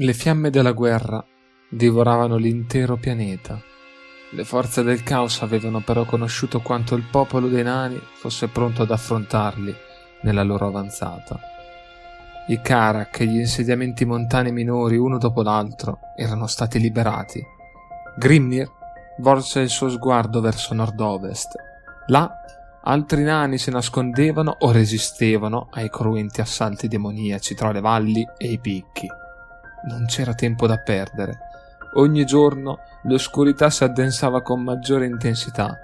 Le fiamme della guerra divoravano l'intero pianeta. Le forze del caos avevano però conosciuto quanto il popolo dei nani fosse pronto ad affrontarli nella loro avanzata. I Karak e gli insediamenti montani minori uno dopo l'altro erano stati liberati. Grimnir volse il suo sguardo verso nord-ovest. Là altri nani si nascondevano o resistevano ai cruenti assalti demoniaci tra le valli e i picchi. Non c'era tempo da perdere. Ogni giorno l'oscurità si addensava con maggiore intensità.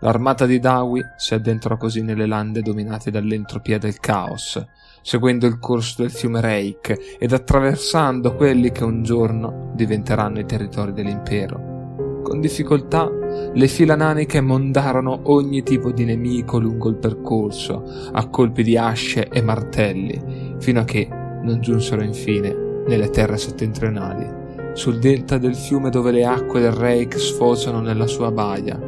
L'armata di Dawi si addentrò così nelle lande dominate dall'entropia del caos, seguendo il corso del fiume Reik ed attraversando quelli che un giorno diventeranno i territori dell'impero. Con difficoltà le fila naniche mondarono ogni tipo di nemico lungo il percorso, a colpi di asce e martelli, fino a che non giunsero infine nelle terre settentrionali, sul delta del fiume dove le acque del Reik sfociano nella sua baia.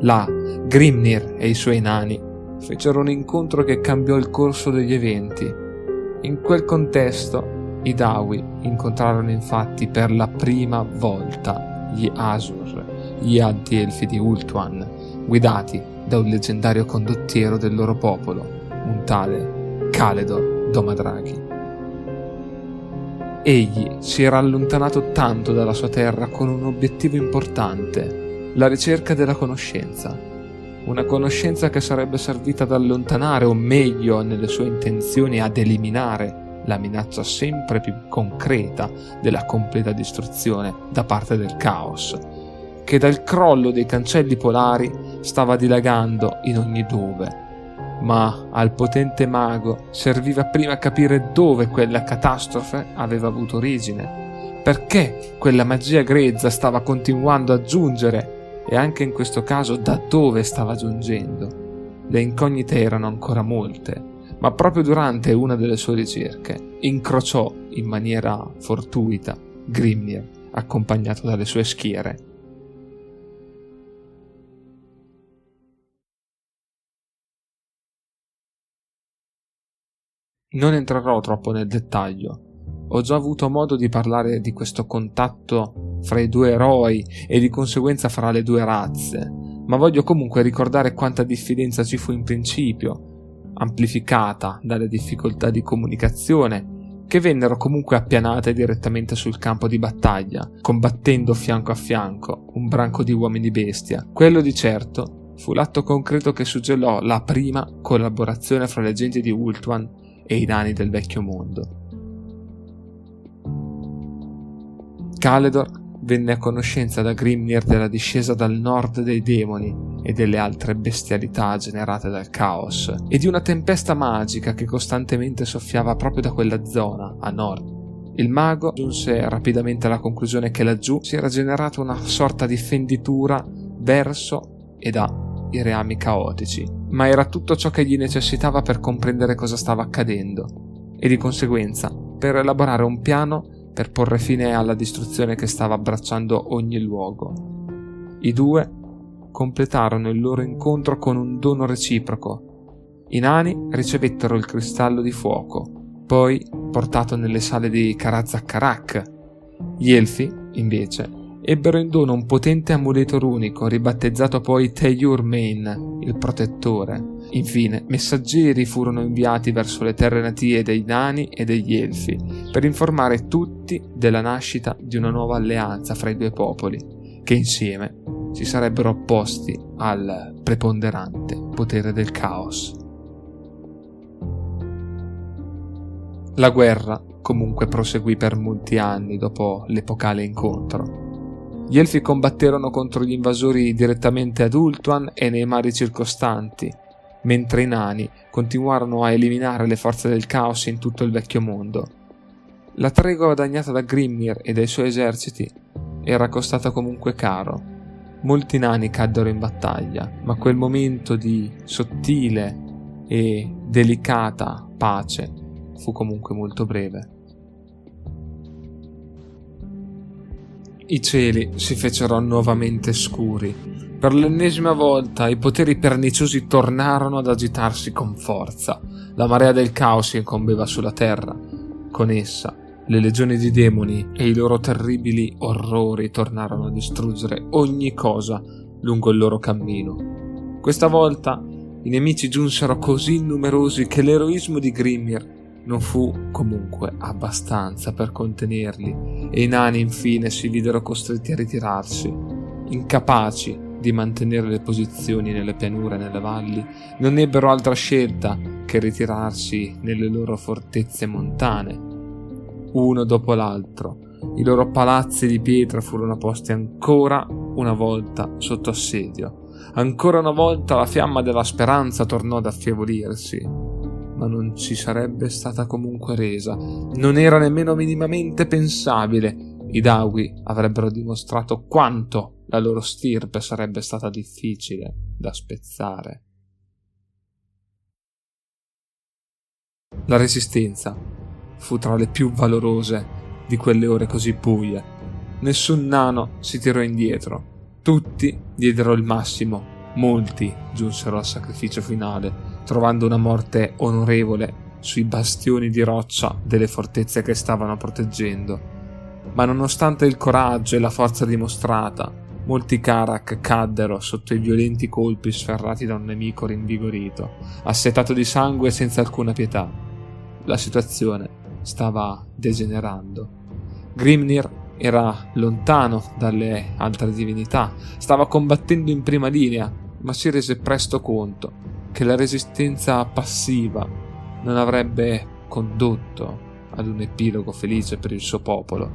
Là, Grimnir e i suoi nani fecero un incontro che cambiò il corso degli eventi. In quel contesto, i Dawi incontrarono infatti per la prima volta gli Asur, gli anti-elfi di Ultuan, guidati da un leggendario condottiero del loro popolo, un tale Caledor Domadraghi. Egli si era allontanato tanto dalla sua terra con un obiettivo importante, la ricerca della conoscenza. Una conoscenza che sarebbe servita ad allontanare, o meglio, nelle sue intenzioni, ad eliminare la minaccia sempre più concreta della completa distruzione da parte del caos, che dal crollo dei cancelli polari stava dilagando in ogni dove ma al potente mago serviva prima capire dove quella catastrofe aveva avuto origine, perché quella magia grezza stava continuando a giungere e anche in questo caso da dove stava giungendo. Le incognite erano ancora molte, ma proprio durante una delle sue ricerche incrociò in maniera fortuita Grimnir accompagnato dalle sue schiere Non entrerò troppo nel dettaglio. Ho già avuto modo di parlare di questo contatto fra i due eroi e di conseguenza fra le due razze, ma voglio comunque ricordare quanta diffidenza ci fu in principio, amplificata dalle difficoltà di comunicazione, che vennero comunque appianate direttamente sul campo di battaglia, combattendo fianco a fianco un branco di uomini bestia. Quello di certo fu l'atto concreto che suggellò la prima collaborazione fra le genti di Ultuan e i nani del vecchio mondo. Caledor venne a conoscenza da Grimnir della discesa dal nord dei demoni e delle altre bestialità generate dal caos, e di una tempesta magica che costantemente soffiava proprio da quella zona, a nord. Il mago giunse rapidamente alla conclusione che laggiù si era generata una sorta di fenditura verso e da i reami caotici, ma era tutto ciò che gli necessitava per comprendere cosa stava accadendo e di conseguenza per elaborare un piano per porre fine alla distruzione che stava abbracciando ogni luogo. I due completarono il loro incontro con un dono reciproco. I nani ricevettero il cristallo di fuoco, poi portato nelle sale di Karazakkarak. Gli elfi, invece, ebbero in dono un potente amuleto runico, ribattezzato poi Teyur Main, il protettore. Infine, messaggeri furono inviati verso le terre natie dei nani e degli elfi, per informare tutti della nascita di una nuova alleanza fra i due popoli, che insieme si sarebbero opposti al preponderante potere del caos. La guerra comunque proseguì per molti anni dopo l'epocale incontro. Gli elfi combatterono contro gli invasori direttamente ad Ultuan e nei mari circostanti, mentre i nani continuarono a eliminare le forze del caos in tutto il vecchio mondo. La tregua guadagnata da Grimnir e dai suoi eserciti era costata comunque caro. Molti nani caddero in battaglia, ma quel momento di sottile e delicata pace fu comunque molto breve. I cieli si fecero nuovamente scuri. Per l'ennesima volta i poteri perniciosi tornarono ad agitarsi con forza. La marea del caos incombeva sulla terra. Con essa Le legioni di demoni e i loro terribili orrori tornarono a distruggere ogni cosa lungo il loro cammino. Questa volta i nemici giunsero così numerosi che l'eroismo di Grimir non fu comunque abbastanza per contenerli e i nani infine si videro costretti a ritirarsi, incapaci di mantenere le posizioni nelle pianure e nelle valli, non ebbero altra scelta che ritirarsi nelle loro fortezze montane. Uno dopo l'altro, i loro palazzi di pietra furono posti ancora una volta sotto assedio. Ancora una volta la fiamma della speranza tornò ad affievolirsi ma non ci sarebbe stata comunque resa. Non era nemmeno minimamente pensabile. I Dawi avrebbero dimostrato quanto la loro stirpe sarebbe stata difficile da spezzare. La resistenza fu tra le più valorose di quelle ore così buie. Nessun nano si tirò indietro. Tutti diedero il massimo. Molti giunsero al sacrificio finale trovando una morte onorevole sui bastioni di roccia delle fortezze che stavano proteggendo. Ma nonostante il coraggio e la forza dimostrata, molti Karak caddero sotto i violenti colpi sferrati da un nemico rinvigorito, assetato di sangue senza alcuna pietà. La situazione stava degenerando. Grimnir era lontano dalle altre divinità, stava combattendo in prima linea, ma si rese presto conto che la resistenza passiva non avrebbe condotto ad un epilogo felice per il suo popolo.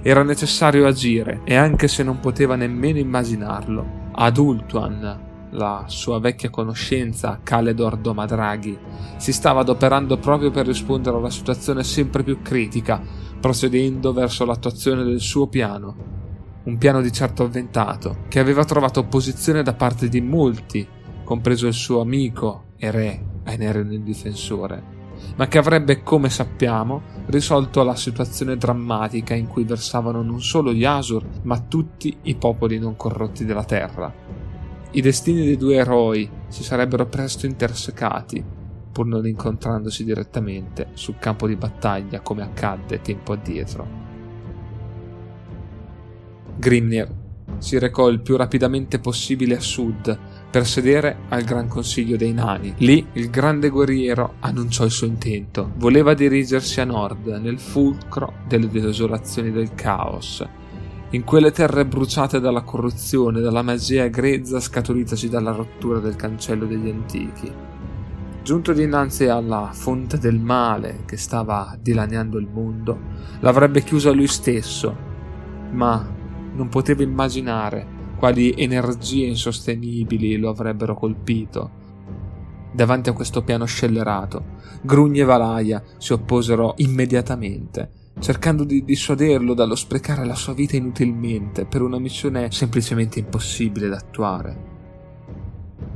Era necessario agire e anche se non poteva nemmeno immaginarlo, ad Ultuan, la sua vecchia conoscenza Caledor Domadraghi, si stava adoperando proprio per rispondere alla situazione sempre più critica, procedendo verso l'attuazione del suo piano. Un piano di certo avventato, che aveva trovato opposizione da parte di molti compreso il suo amico e re Aenerion il difensore, ma che avrebbe, come sappiamo, risolto la situazione drammatica in cui versavano non solo gli Asur, ma tutti i popoli non corrotti della terra. I destini dei due eroi si sarebbero presto intersecati, pur non incontrandosi direttamente sul campo di battaglia come accadde tempo addietro. Grimnir si recò il più rapidamente possibile a sud per sedere al Gran Consiglio dei Nani. Lì il grande guerriero annunciò il suo intento. Voleva dirigersi a nord, nel fulcro delle desolazioni del caos, in quelle terre bruciate dalla corruzione, dalla magia grezza scaturitaci dalla rottura del cancello degli antichi. Giunto dinanzi alla fonte del male che stava dilaniando il mondo, l'avrebbe chiusa lui stesso, ma non poteva immaginare quali energie insostenibili lo avrebbero colpito. Davanti a questo piano scellerato, Grugni e Valaia si opposero immediatamente, cercando di dissuaderlo dallo sprecare la sua vita inutilmente per una missione semplicemente impossibile da attuare.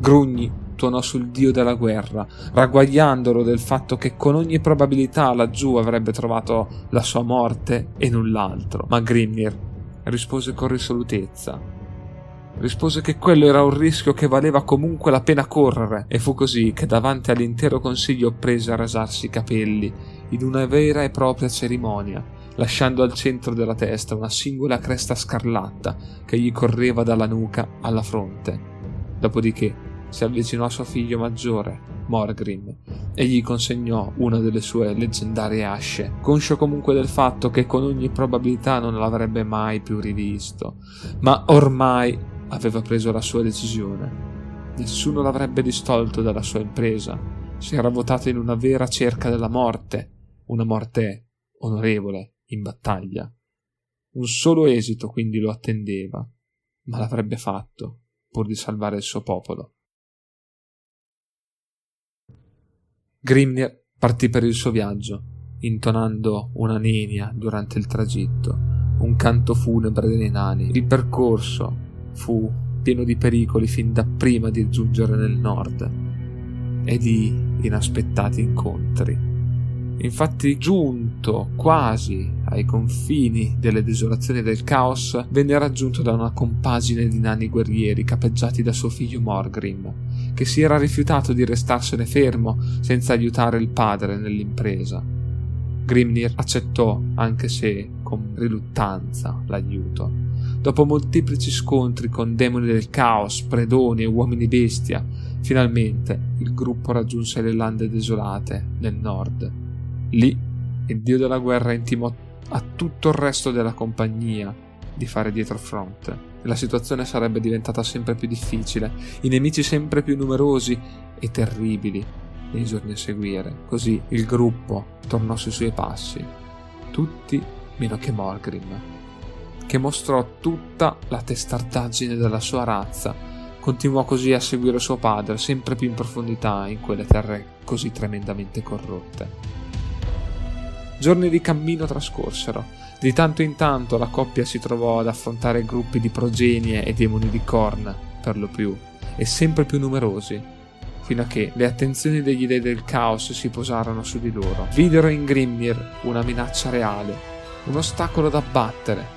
Grugni tuonò sul dio della guerra, ragguagliandolo del fatto che con ogni probabilità laggiù avrebbe trovato la sua morte e null'altro, ma Grimnir rispose con risolutezza rispose che quello era un rischio che valeva comunque la pena correre, e fu così che davanti all'intero consiglio prese a rasarsi i capelli, in una vera e propria cerimonia, lasciando al centro della testa una singola cresta scarlatta che gli correva dalla nuca alla fronte. Dopodiché si avvicinò a suo figlio maggiore, Morgrim, e gli consegnò una delle sue leggendarie asce, conscio comunque del fatto che con ogni probabilità non l'avrebbe mai più rivisto. Ma ormai aveva preso la sua decisione. Nessuno l'avrebbe distolto dalla sua impresa. Si era votato in una vera cerca della morte, una morte onorevole, in battaglia. Un solo esito quindi lo attendeva, ma l'avrebbe fatto pur di salvare il suo popolo. Grimnir partì per il suo viaggio, intonando una nenia durante il tragitto, un canto funebre dei nani. Il percorso fu pieno di pericoli fin da prima di giungere nel nord e di inaspettati incontri. Infatti, giunto quasi ai confini delle desolazioni del caos, venne raggiunto da una compagine di nani guerrieri capeggiati da suo figlio Morgrim, che si era rifiutato di restarsene fermo senza aiutare il padre nell'impresa. Grimnir accettò, anche se con riluttanza, l'aiuto. Dopo molteplici scontri con demoni del caos, predoni e uomini bestia, finalmente il gruppo raggiunse le lande desolate nel nord. Lì il dio della guerra intimò a tutto il resto della compagnia di fare dietro front. La situazione sarebbe diventata sempre più difficile, i nemici sempre più numerosi e terribili nei giorni a seguire. Così il gruppo tornò sui suoi passi, tutti meno che Morgrim, che mostrò tutta la testardaggine della sua razza. Continuò così a seguire suo padre sempre più in profondità in quelle terre così tremendamente corrotte. Giorni di cammino trascorsero. Di tanto in tanto la coppia si trovò ad affrontare gruppi di progenie e demoni di Korn, per lo più, e sempre più numerosi, fino a che le attenzioni degli dei del caos si posarono su di loro. Videro in Grimnir una minaccia reale, un ostacolo da battere,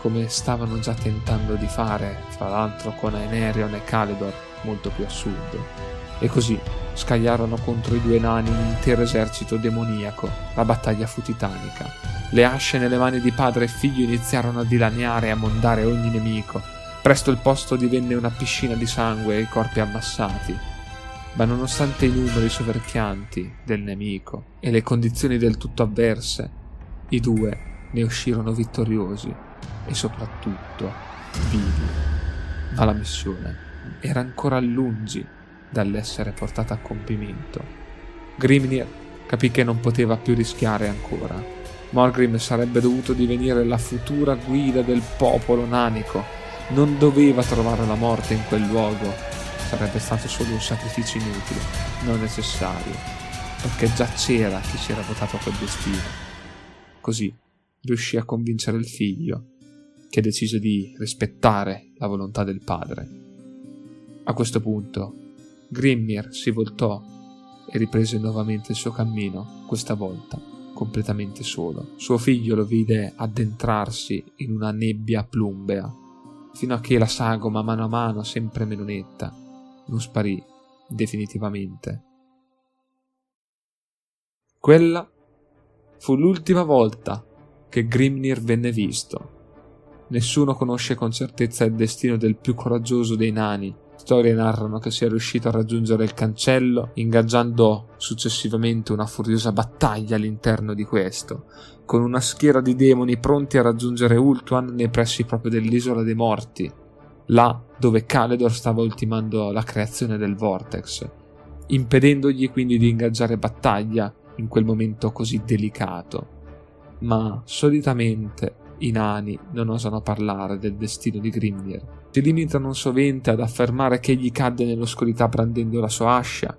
come stavano già tentando di fare, fra l'altro con Aenerion e Calidor, molto più a sud. E così scagliarono contro i due nani un intero esercito demoniaco. La battaglia fu titanica. Le asce nelle mani di padre e figlio iniziarono a dilaniare e a mondare ogni nemico Presto il posto divenne una piscina di sangue e i corpi ammassati. Ma nonostante i numeri soverchianti del nemico e le condizioni del tutto avverse, i due ne uscirono vittoriosi e soprattutto vivi. Ma la missione era ancora lungi dall'essere portata a compimento. Grimnir capì che non poteva più rischiare ancora. Morgrim sarebbe dovuto divenire la futura guida del popolo nanico non doveva trovare la morte in quel luogo, sarebbe stato solo un sacrificio inutile, non necessario, perché già c'era chi si era votato a quel destino. Così riuscì a convincere il figlio, che decise di rispettare la volontà del padre. A questo punto, Grimnir si voltò e riprese nuovamente il suo cammino, questa volta completamente solo. Suo figlio lo vide addentrarsi in una nebbia plumbea fino a che la sagoma mano a mano sempre meno netta non sparì definitivamente. Quella fu l'ultima volta che Grimnir venne visto. Nessuno conosce con certezza il destino del più coraggioso dei nani storie narrano che sia riuscito a raggiungere il cancello, ingaggiando successivamente una furiosa battaglia all'interno di questo, con una schiera di demoni pronti a raggiungere Ultuan nei pressi proprio dell'isola dei morti, là dove Caledor stava ultimando la creazione del Vortex, impedendogli quindi di ingaggiare battaglia in quel momento così delicato. Ma solitamente i nani non osano parlare del destino di Grimnir si limitano sovente ad affermare che egli cadde nell'oscurità brandendo la sua ascia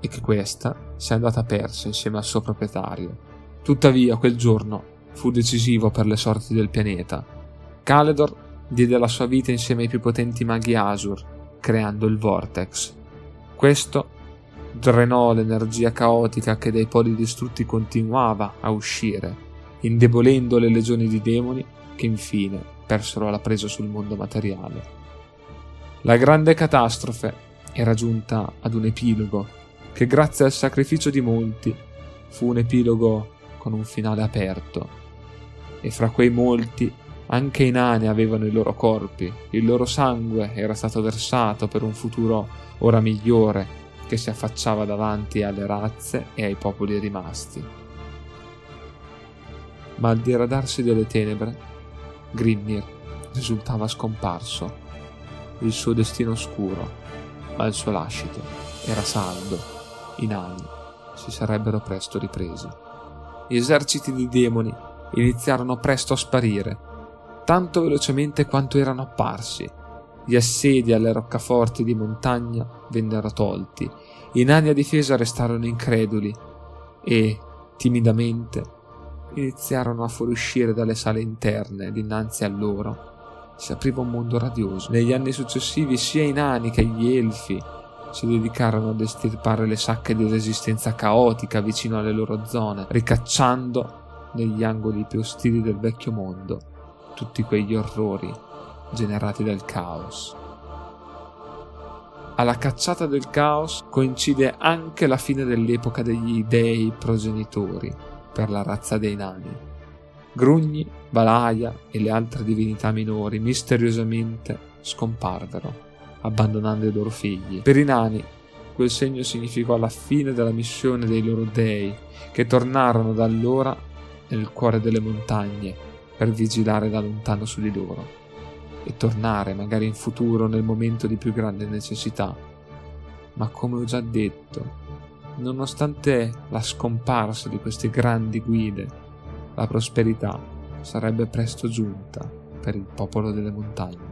e che questa si è andata persa insieme al suo proprietario. Tuttavia, quel giorno fu decisivo per le sorti del pianeta. Caledor diede la sua vita insieme ai più potenti maghi Asur, creando il Vortex. Questo drenò l'energia caotica che dai poli distrutti continuava a uscire, indebolendo le legioni di demoni che infine persero la presa sul mondo materiale. La grande catastrofe era giunta ad un epilogo che grazie al sacrificio di molti fu un epilogo con un finale aperto e fra quei molti anche i nani avevano i loro corpi, il loro sangue era stato versato per un futuro ora migliore che si affacciava davanti alle razze e ai popoli rimasti. Ma al diradarsi delle tenebre, Grimnir risultava scomparso. Il suo destino oscuro, ma il suo lascito era saldo. I nani si sarebbero presto ripresi. Gli eserciti di demoni iniziarono presto a sparire, tanto velocemente quanto erano apparsi. Gli assedi alle roccaforti di montagna vennero tolti, i nani a difesa restarono increduli e, timidamente, iniziarono a fuoriuscire dalle sale interne dinanzi a loro. Si apriva un mondo radioso. Negli anni successivi sia i nani che gli elfi si dedicarono ad estirpare le sacche di resistenza caotica vicino alle loro zone, ricacciando negli angoli più ostili del vecchio mondo tutti quegli orrori generati dal caos. alla cacciata del caos coincide anche la fine dell'epoca degli dei progenitori per la razza dei nani. Grugni, Balaia e le altre divinità minori misteriosamente scomparvero, abbandonando i loro figli. Per i nani quel segno significò la fine della missione dei loro dei, che tornarono da allora nel cuore delle montagne per vigilare da lontano su di loro e tornare magari in futuro nel momento di più grande necessità. Ma come ho già detto, nonostante la scomparsa di queste grandi guide, la prosperità sarebbe presto giunta per il popolo delle montagne.